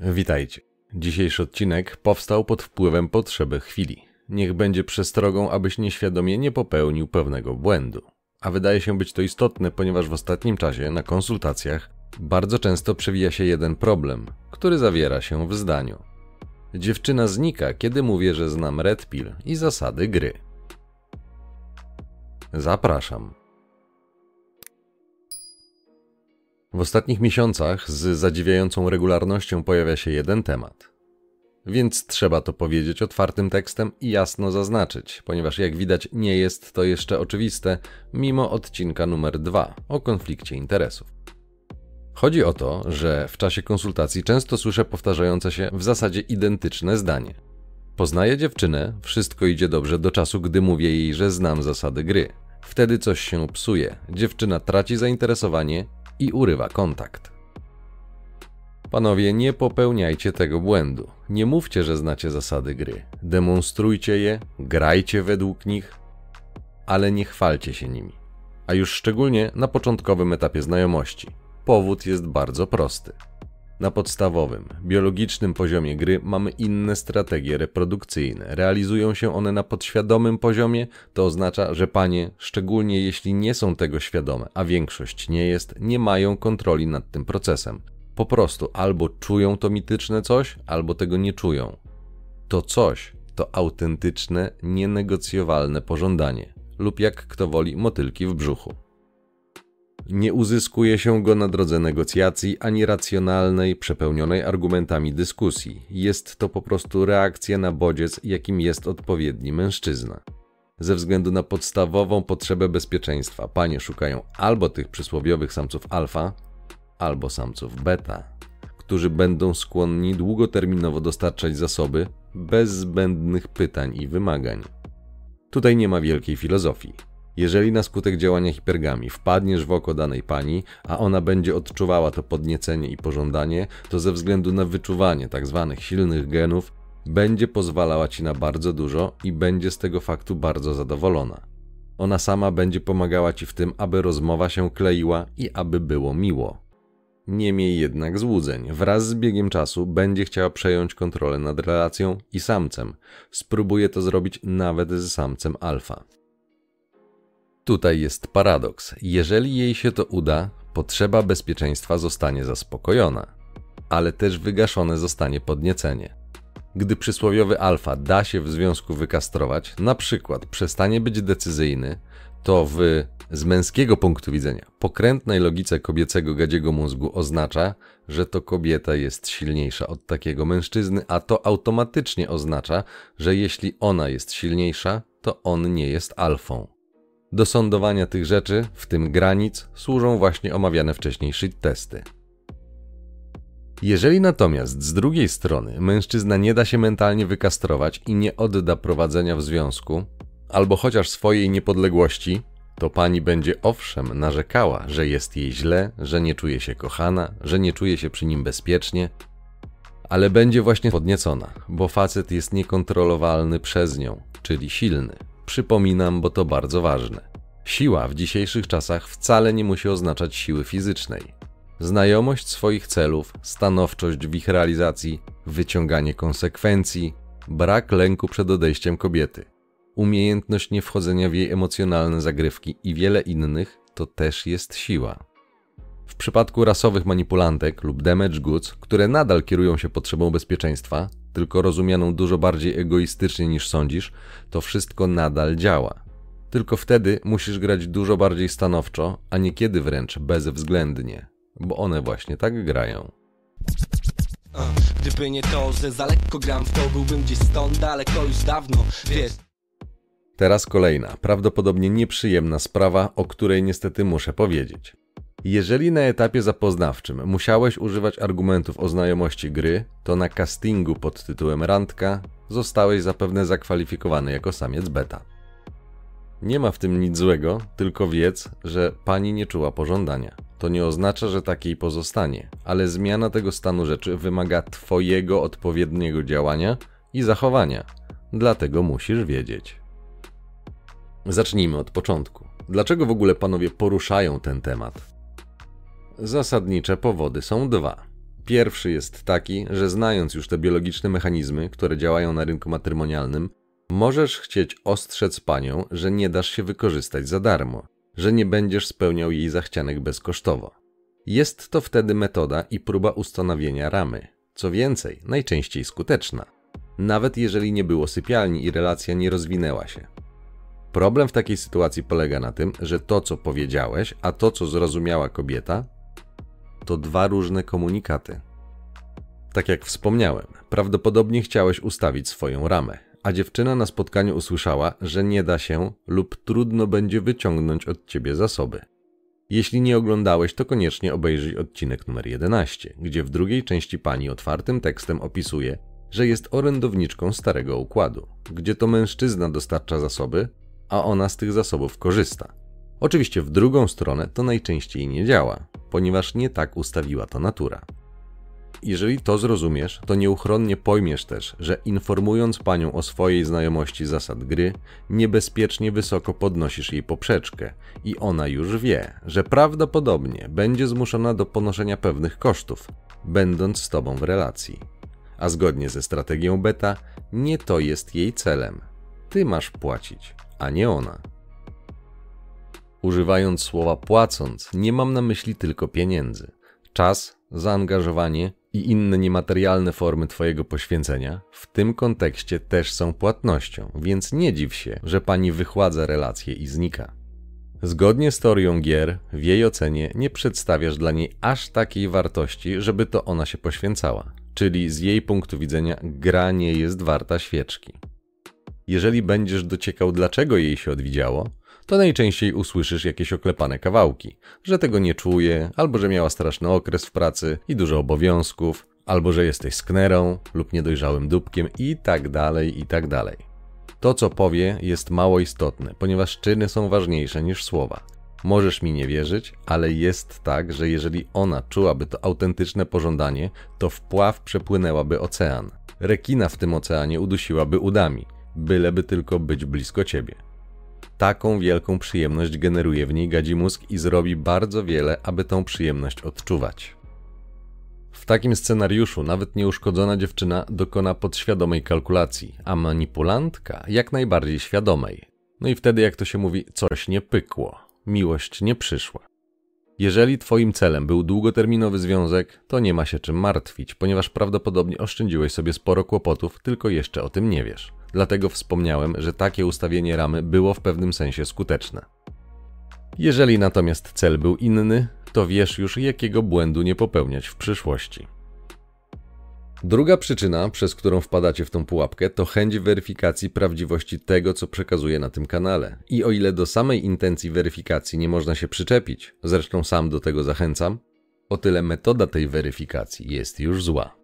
Witajcie. Dzisiejszy odcinek powstał pod wpływem potrzeby chwili. Niech będzie przestrogą, abyś nieświadomie nie popełnił pewnego błędu. A wydaje się być to istotne, ponieważ w ostatnim czasie na konsultacjach bardzo często przewija się jeden problem, który zawiera się w zdaniu. Dziewczyna znika, kiedy mówię, że znam Red Pill i zasady gry. Zapraszam. W ostatnich miesiącach z zadziwiającą regularnością pojawia się jeden temat. Więc trzeba to powiedzieć otwartym tekstem i jasno zaznaczyć, ponieważ jak widać nie jest to jeszcze oczywiste, mimo odcinka numer 2 o konflikcie interesów. Chodzi o to, że w czasie konsultacji często słyszę powtarzające się w zasadzie identyczne zdanie. Poznaję dziewczynę, wszystko idzie dobrze do czasu, gdy mówię jej, że znam zasady gry. Wtedy coś się psuje, dziewczyna traci zainteresowanie i urywa kontakt. Panowie, nie popełniajcie tego błędu. Nie mówcie, że znacie zasady gry. Demonstrujcie je, grajcie według nich, ale nie chwalcie się nimi. A już szczególnie na początkowym etapie znajomości. Powód jest bardzo prosty. Na podstawowym, biologicznym poziomie gry mamy inne strategie reprodukcyjne. Realizują się one na podświadomym poziomie, to oznacza, że panie, szczególnie jeśli nie są tego świadome, a większość nie jest, nie mają kontroli nad tym procesem. Po prostu albo czują to mityczne coś, albo tego nie czują. To coś to autentyczne, nienegocjowalne pożądanie, lub jak kto woli, motylki w brzuchu. Nie uzyskuje się go na drodze negocjacji ani racjonalnej, przepełnionej argumentami dyskusji. Jest to po prostu reakcja na bodziec, jakim jest odpowiedni mężczyzna. Ze względu na podstawową potrzebę bezpieczeństwa, panie szukają albo tych przysłowiowych samców alfa, albo samców beta, którzy będą skłonni długoterminowo dostarczać zasoby bez zbędnych pytań i wymagań. Tutaj nie ma wielkiej filozofii. Jeżeli na skutek działania hipergami wpadniesz w oko danej pani, a ona będzie odczuwała to podniecenie i pożądanie, to ze względu na wyczuwanie tzw. Tak silnych genów będzie pozwalała ci na bardzo dużo i będzie z tego faktu bardzo zadowolona. Ona sama będzie pomagała ci w tym, aby rozmowa się kleiła i aby było miło. Nie miej jednak złudzeń. Wraz z biegiem czasu będzie chciała przejąć kontrolę nad relacją i samcem. Spróbuje to zrobić nawet z samcem alfa. Tutaj jest paradoks. Jeżeli jej się to uda, potrzeba bezpieczeństwa zostanie zaspokojona, ale też wygaszone zostanie podniecenie. Gdy przysłowiowy alfa da się w związku wykastrować, na przykład przestanie być decyzyjny, to w z męskiego punktu widzenia pokrętnej logice kobiecego gadziego mózgu oznacza, że to kobieta jest silniejsza od takiego mężczyzny, a to automatycznie oznacza, że jeśli ona jest silniejsza, to on nie jest alfą. Do sądowania tych rzeczy, w tym granic, służą właśnie omawiane wcześniej testy. Jeżeli natomiast z drugiej strony mężczyzna nie da się mentalnie wykastrować i nie odda prowadzenia w związku, albo chociaż swojej niepodległości, to pani będzie owszem narzekała, że jest jej źle, że nie czuje się kochana, że nie czuje się przy nim bezpiecznie, ale będzie właśnie podniecona, bo facet jest niekontrolowalny przez nią, czyli silny. Przypominam, bo to bardzo ważne. Siła w dzisiejszych czasach wcale nie musi oznaczać siły fizycznej. Znajomość swoich celów, stanowczość w ich realizacji, wyciąganie konsekwencji, brak lęku przed odejściem kobiety, umiejętność niewchodzenia w jej emocjonalne zagrywki i wiele innych to też jest siła. W przypadku rasowych manipulantek lub damage goods, które nadal kierują się potrzebą bezpieczeństwa, tylko rozumianą dużo bardziej egoistycznie niż sądzisz, to wszystko nadal działa. Tylko wtedy musisz grać dużo bardziej stanowczo, a niekiedy wręcz bezwzględnie, bo one właśnie tak grają. Gdyby nie to, że za lekko gram w to, byłbym gdzieś stąd daleko już dawno, wiesz. Teraz kolejna, prawdopodobnie nieprzyjemna sprawa, o której niestety muszę powiedzieć. Jeżeli na etapie zapoznawczym musiałeś używać argumentów o znajomości gry, to na castingu pod tytułem Randka zostałeś zapewne zakwalifikowany jako samiec beta. Nie ma w tym nic złego, tylko wiedz, że pani nie czuła pożądania. To nie oznacza, że takiej pozostanie, ale zmiana tego stanu rzeczy wymaga Twojego odpowiedniego działania i zachowania. Dlatego musisz wiedzieć. Zacznijmy od początku. Dlaczego w ogóle panowie poruszają ten temat? Zasadnicze powody są dwa. Pierwszy jest taki, że znając już te biologiczne mechanizmy, które działają na rynku matrymonialnym, możesz chcieć ostrzec panią, że nie dasz się wykorzystać za darmo, że nie będziesz spełniał jej zachcianek bezkosztowo. Jest to wtedy metoda i próba ustanowienia ramy. Co więcej, najczęściej skuteczna. Nawet jeżeli nie było sypialni i relacja nie rozwinęła się. Problem w takiej sytuacji polega na tym, że to, co powiedziałeś, a to, co zrozumiała kobieta, to dwa różne komunikaty. Tak jak wspomniałem, prawdopodobnie chciałeś ustawić swoją ramę, a dziewczyna na spotkaniu usłyszała, że nie da się lub trudno będzie wyciągnąć od ciebie zasoby. Jeśli nie oglądałeś, to koniecznie obejrzyj odcinek numer 11, gdzie w drugiej części pani otwartym tekstem opisuje, że jest orędowniczką starego układu, gdzie to mężczyzna dostarcza zasoby, a ona z tych zasobów korzysta. Oczywiście w drugą stronę to najczęściej nie działa, ponieważ nie tak ustawiła to natura. Jeżeli to zrozumiesz, to nieuchronnie pojmiesz też, że informując panią o swojej znajomości zasad gry, niebezpiecznie wysoko podnosisz jej poprzeczkę i ona już wie, że prawdopodobnie będzie zmuszona do ponoszenia pewnych kosztów, będąc z tobą w relacji. A zgodnie ze strategią beta, nie to jest jej celem. Ty masz płacić, a nie ona. Używając słowa płacąc, nie mam na myśli tylko pieniędzy. Czas, zaangażowanie i inne niematerialne formy Twojego poświęcenia w tym kontekście też są płatnością, więc nie dziw się, że pani wychładza relacje i znika. Zgodnie z teorią gier, w jej ocenie nie przedstawiasz dla niej aż takiej wartości, żeby to ona się poświęcała, czyli z jej punktu widzenia gra nie jest warta świeczki. Jeżeli będziesz dociekał, dlaczego jej się odwidziało, to najczęściej usłyszysz jakieś oklepane kawałki, że tego nie czuje, albo że miała straszny okres w pracy i dużo obowiązków, albo że jesteś sknerą lub niedojrzałym dupkiem i tak dalej, i tak dalej. To, co powie, jest mało istotne, ponieważ czyny są ważniejsze niż słowa. Możesz mi nie wierzyć, ale jest tak, że jeżeli ona czułaby to autentyczne pożądanie, to wpław przepłynęłaby ocean. Rekina w tym oceanie udusiłaby udami, byleby tylko być blisko ciebie. Taką wielką przyjemność generuje w niej gadzi mózg i zrobi bardzo wiele, aby tą przyjemność odczuwać. W takim scenariuszu nawet nieuszkodzona dziewczyna dokona podświadomej kalkulacji, a manipulantka jak najbardziej świadomej. No i wtedy, jak to się mówi, coś nie pykło, miłość nie przyszła. Jeżeli Twoim celem był długoterminowy związek, to nie ma się czym martwić, ponieważ prawdopodobnie oszczędziłeś sobie sporo kłopotów, tylko jeszcze o tym nie wiesz. Dlatego wspomniałem, że takie ustawienie ramy było w pewnym sensie skuteczne. Jeżeli natomiast cel był inny, to wiesz już, jakiego błędu nie popełniać w przyszłości. Druga przyczyna, przez którą wpadacie w tą pułapkę, to chęć weryfikacji prawdziwości tego, co przekazuję na tym kanale. I o ile do samej intencji weryfikacji nie można się przyczepić, zresztą sam do tego zachęcam, o tyle metoda tej weryfikacji jest już zła.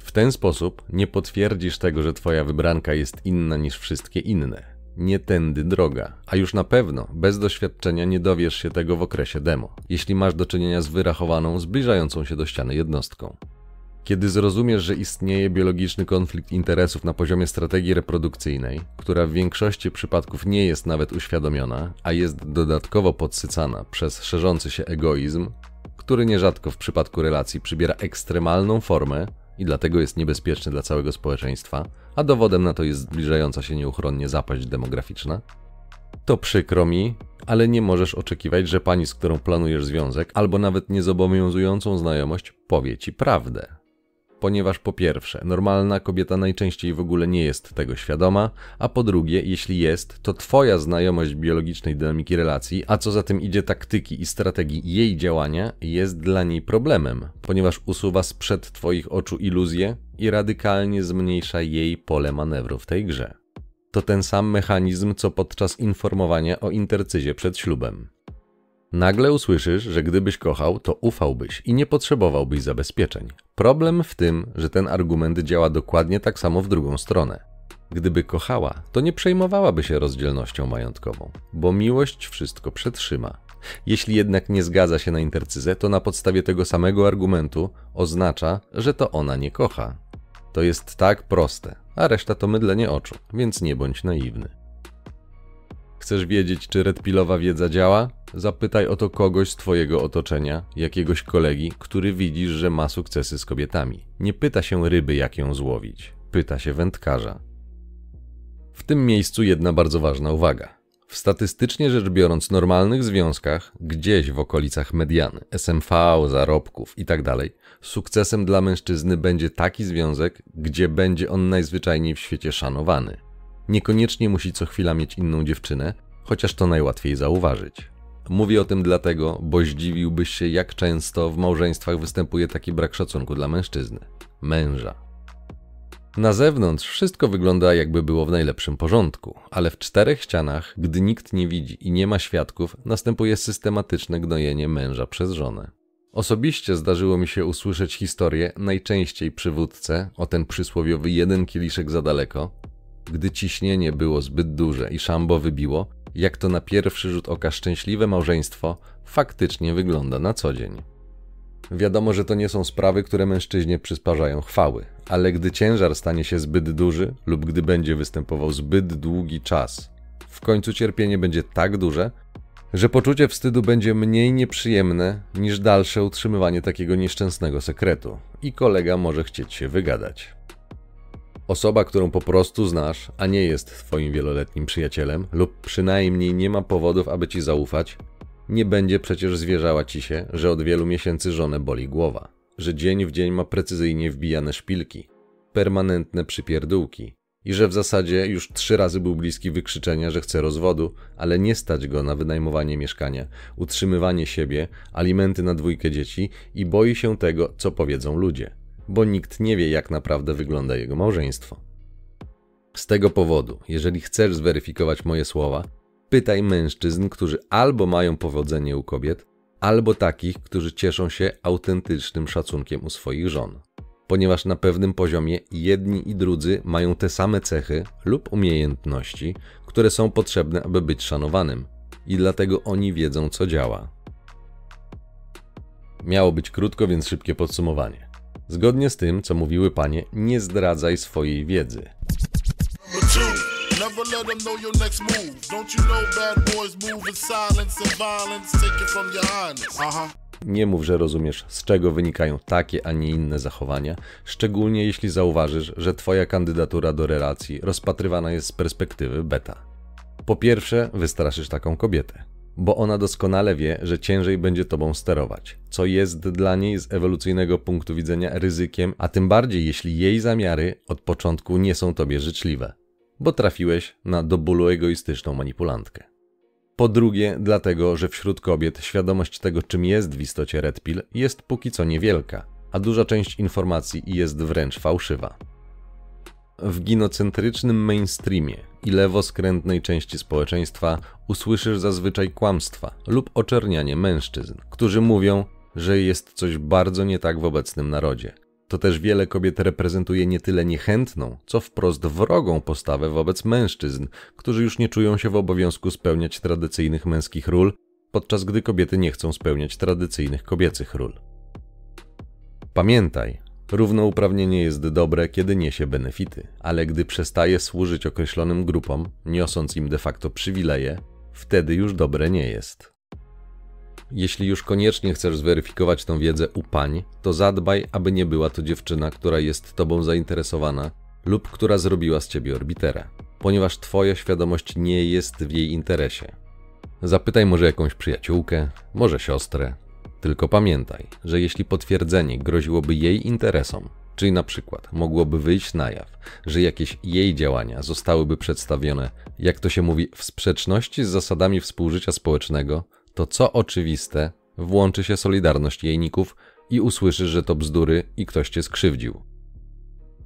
W ten sposób nie potwierdzisz tego, że twoja wybranka jest inna niż wszystkie inne. Nie tędy droga, a już na pewno bez doświadczenia nie dowiesz się tego w okresie demo, jeśli masz do czynienia z wyrachowaną, zbliżającą się do ściany jednostką. Kiedy zrozumiesz, że istnieje biologiczny konflikt interesów na poziomie strategii reprodukcyjnej, która w większości przypadków nie jest nawet uświadomiona, a jest dodatkowo podsycana przez szerzący się egoizm, który nierzadko w przypadku relacji przybiera ekstremalną formę, i dlatego jest niebezpieczny dla całego społeczeństwa, a dowodem na to jest zbliżająca się nieuchronnie zapaść demograficzna? To przykro mi, ale nie możesz oczekiwać, że pani, z którą planujesz związek, albo nawet niezobowiązującą znajomość, powie ci prawdę ponieważ po pierwsze, normalna kobieta najczęściej w ogóle nie jest tego świadoma, a po drugie, jeśli jest, to twoja znajomość biologicznej dynamiki relacji, a co za tym idzie taktyki i strategii jej działania, jest dla niej problemem, ponieważ usuwa sprzed twoich oczu iluzję i radykalnie zmniejsza jej pole manewru w tej grze. To ten sam mechanizm, co podczas informowania o intercyzie przed ślubem. Nagle usłyszysz, że gdybyś kochał, to ufałbyś i nie potrzebowałbyś zabezpieczeń. Problem w tym, że ten argument działa dokładnie tak samo w drugą stronę. Gdyby kochała, to nie przejmowałaby się rozdzielnością majątkową, bo miłość wszystko przetrzyma. Jeśli jednak nie zgadza się na intercyzę, to na podstawie tego samego argumentu oznacza, że to ona nie kocha. To jest tak proste, a reszta to mydlenie oczu, więc nie bądź naiwny. Chcesz wiedzieć, czy redpilowa wiedza działa? Zapytaj o to kogoś z twojego otoczenia, jakiegoś kolegi, który widzisz, że ma sukcesy z kobietami. Nie pyta się ryby, jak ją złowić. Pyta się wędkarza. W tym miejscu jedna bardzo ważna uwaga. W statystycznie rzecz biorąc normalnych związkach, gdzieś w okolicach mediany, SMV, zarobków itd., tak sukcesem dla mężczyzny będzie taki związek, gdzie będzie on najzwyczajniej w świecie szanowany. Niekoniecznie musi co chwila mieć inną dziewczynę, chociaż to najłatwiej zauważyć. Mówię o tym dlatego, bo zdziwiłbyś się, jak często w małżeństwach występuje taki brak szacunku dla mężczyzny męża. Na zewnątrz wszystko wygląda jakby było w najlepszym porządku, ale w czterech ścianach, gdy nikt nie widzi i nie ma świadków, następuje systematyczne gnojenie męża przez żonę. Osobiście zdarzyło mi się usłyszeć historię, najczęściej przy wódce, o ten przysłowiowy jeden kieliszek za daleko, gdy ciśnienie było zbyt duże i szambo wybiło, jak to na pierwszy rzut oka szczęśliwe małżeństwo faktycznie wygląda na co dzień. Wiadomo, że to nie są sprawy, które mężczyźnie przysparzają chwały, ale gdy ciężar stanie się zbyt duży lub gdy będzie występował zbyt długi czas, w końcu cierpienie będzie tak duże, że poczucie wstydu będzie mniej nieprzyjemne niż dalsze utrzymywanie takiego nieszczęsnego sekretu i kolega może chcieć się wygadać. Osoba, którą po prostu znasz, a nie jest twoim wieloletnim przyjacielem, lub przynajmniej nie ma powodów, aby ci zaufać, nie będzie przecież zwierzała ci się, że od wielu miesięcy żonę boli głowa, że dzień w dzień ma precyzyjnie wbijane szpilki, permanentne przypierdółki i że w zasadzie już trzy razy był bliski wykrzyczenia, że chce rozwodu, ale nie stać go na wynajmowanie mieszkania, utrzymywanie siebie, alimenty na dwójkę dzieci i boi się tego, co powiedzą ludzie, bo nikt nie wie, jak naprawdę wygląda jego małżeństwo. Z tego powodu, jeżeli chcesz zweryfikować moje słowa, Pytaj mężczyzn, którzy albo mają powodzenie u kobiet, albo takich, którzy cieszą się autentycznym szacunkiem u swoich żon. Ponieważ na pewnym poziomie jedni i drudzy mają te same cechy lub umiejętności, które są potrzebne, aby być szanowanym, i dlatego oni wiedzą, co działa. Miało być krótko, więc szybkie podsumowanie. Zgodnie z tym, co mówiły panie, nie zdradzaj swojej wiedzy. Never let them know your next move. Don't you know bad boys move in silence and violence take it from your highness. Aha. Nie mów, że rozumiesz, z czego wynikają takie, a nie inne zachowania, szczególnie jeśli zauważysz, że Twoja kandydatura do relacji rozpatrywana jest z perspektywy beta. Po pierwsze, wystraszysz taką kobietę, bo ona doskonale wie, że ciężej będzie Tobą sterować, co jest dla niej z ewolucyjnego punktu widzenia ryzykiem, a tym bardziej jeśli jej zamiary od początku nie są Tobie życzliwe bo trafiłeś na do bólu egoistyczną manipulantkę. Po drugie, dlatego, że wśród kobiet świadomość tego, czym jest w istocie Red Pill, jest póki co niewielka, a duża część informacji jest wręcz fałszywa. W ginocentrycznym mainstreamie i lewoskrętnej części społeczeństwa usłyszysz zazwyczaj kłamstwa lub oczernianie mężczyzn, którzy mówią, że jest coś bardzo nie tak w obecnym narodzie, to też wiele kobiet reprezentuje nie tyle niechętną, co wprost wrogą postawę wobec mężczyzn, którzy już nie czują się w obowiązku spełniać tradycyjnych męskich ról, podczas gdy kobiety nie chcą spełniać tradycyjnych kobiecych ról. Pamiętaj, równouprawnienie jest dobre, kiedy niesie benefity, ale gdy przestaje służyć określonym grupom, niosąc im de facto przywileje, wtedy już dobre nie jest. Jeśli już koniecznie chcesz zweryfikować tą wiedzę u pań, to zadbaj, aby nie była to dziewczyna, która jest tobą zainteresowana lub która zrobiła z ciebie orbitera, ponieważ twoja świadomość nie jest w jej interesie. Zapytaj może jakąś przyjaciółkę, może siostrę. Tylko pamiętaj, że jeśli potwierdzenie groziłoby jej interesom, czyli na przykład mogłoby wyjść na jaw, że jakieś jej działania zostałyby przedstawione, jak to się mówi, w sprzeczności z zasadami współżycia społecznego, to co oczywiste, włączy się solidarność jejników i usłyszysz, że to bzdury i ktoś cię skrzywdził.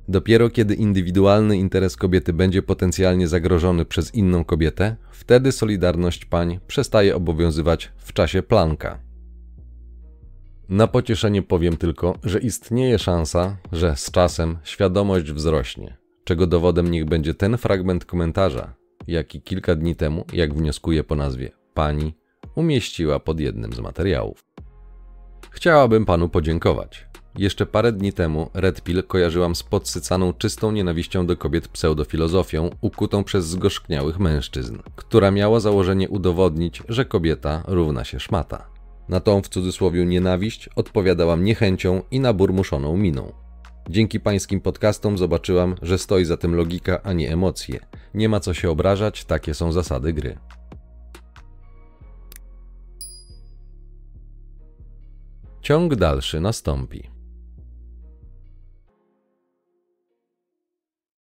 Dopiero kiedy indywidualny interes kobiety będzie potencjalnie zagrożony przez inną kobietę, wtedy solidarność pań przestaje obowiązywać w czasie planka. Na pocieszenie powiem tylko, że istnieje szansa, że z czasem świadomość wzrośnie, czego dowodem niech będzie ten fragment komentarza, jaki kilka dni temu, jak wnioskuje po nazwie pani umieściła pod jednym z materiałów. Chciałabym panu podziękować. Jeszcze parę dni temu Red Pill kojarzyłam z podsycaną czystą nienawiścią do kobiet pseudofilozofią ukutą przez zgorzkniałych mężczyzn, która miała założenie udowodnić, że kobieta równa się szmata. Na tą w cudzysłowie nienawiść odpowiadałam niechęcią i naburmuszoną miną. Dzięki pańskim podcastom zobaczyłam, że stoi za tym logika, a nie emocje. Nie ma co się obrażać, takie są zasady gry. Ciąg dalszy nastąpi.